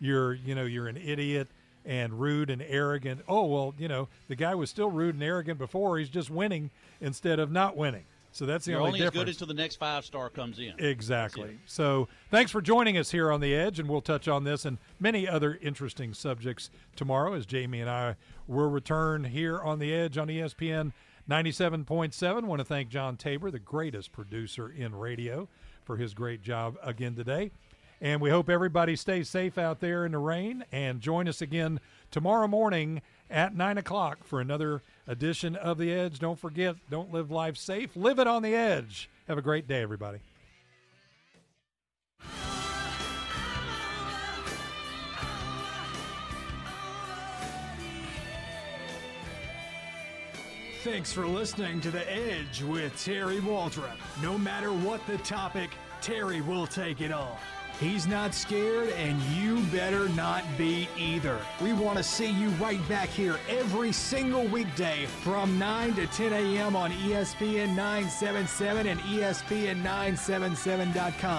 you're you know you're an idiot and rude and arrogant. Oh well you know the guy was still rude and arrogant before. He's just winning instead of not winning So that's the You're only, only as difference. good until the next five star comes in. Exactly. So thanks for joining us here on The Edge, and we'll touch on this and many other interesting subjects tomorrow as Jamie and I will return here on The Edge on ESPN 97.7. want to thank John Tabor, the greatest producer in radio, for his great job again today. And we hope everybody stays safe out there in the rain and join us again tomorrow morning at 9 o'clock for another edition of The Edge. Don't forget, don't live life safe, live it on the edge. Have a great day, everybody. Thanks for listening to The Edge with Terry Waldrop. No matter what the topic, Terry will take it on. He's not scared, and you better not be either. We want to see you right back here every single weekday from 9 to 10 a.m. on ESPN 977 and E ESPN977.com.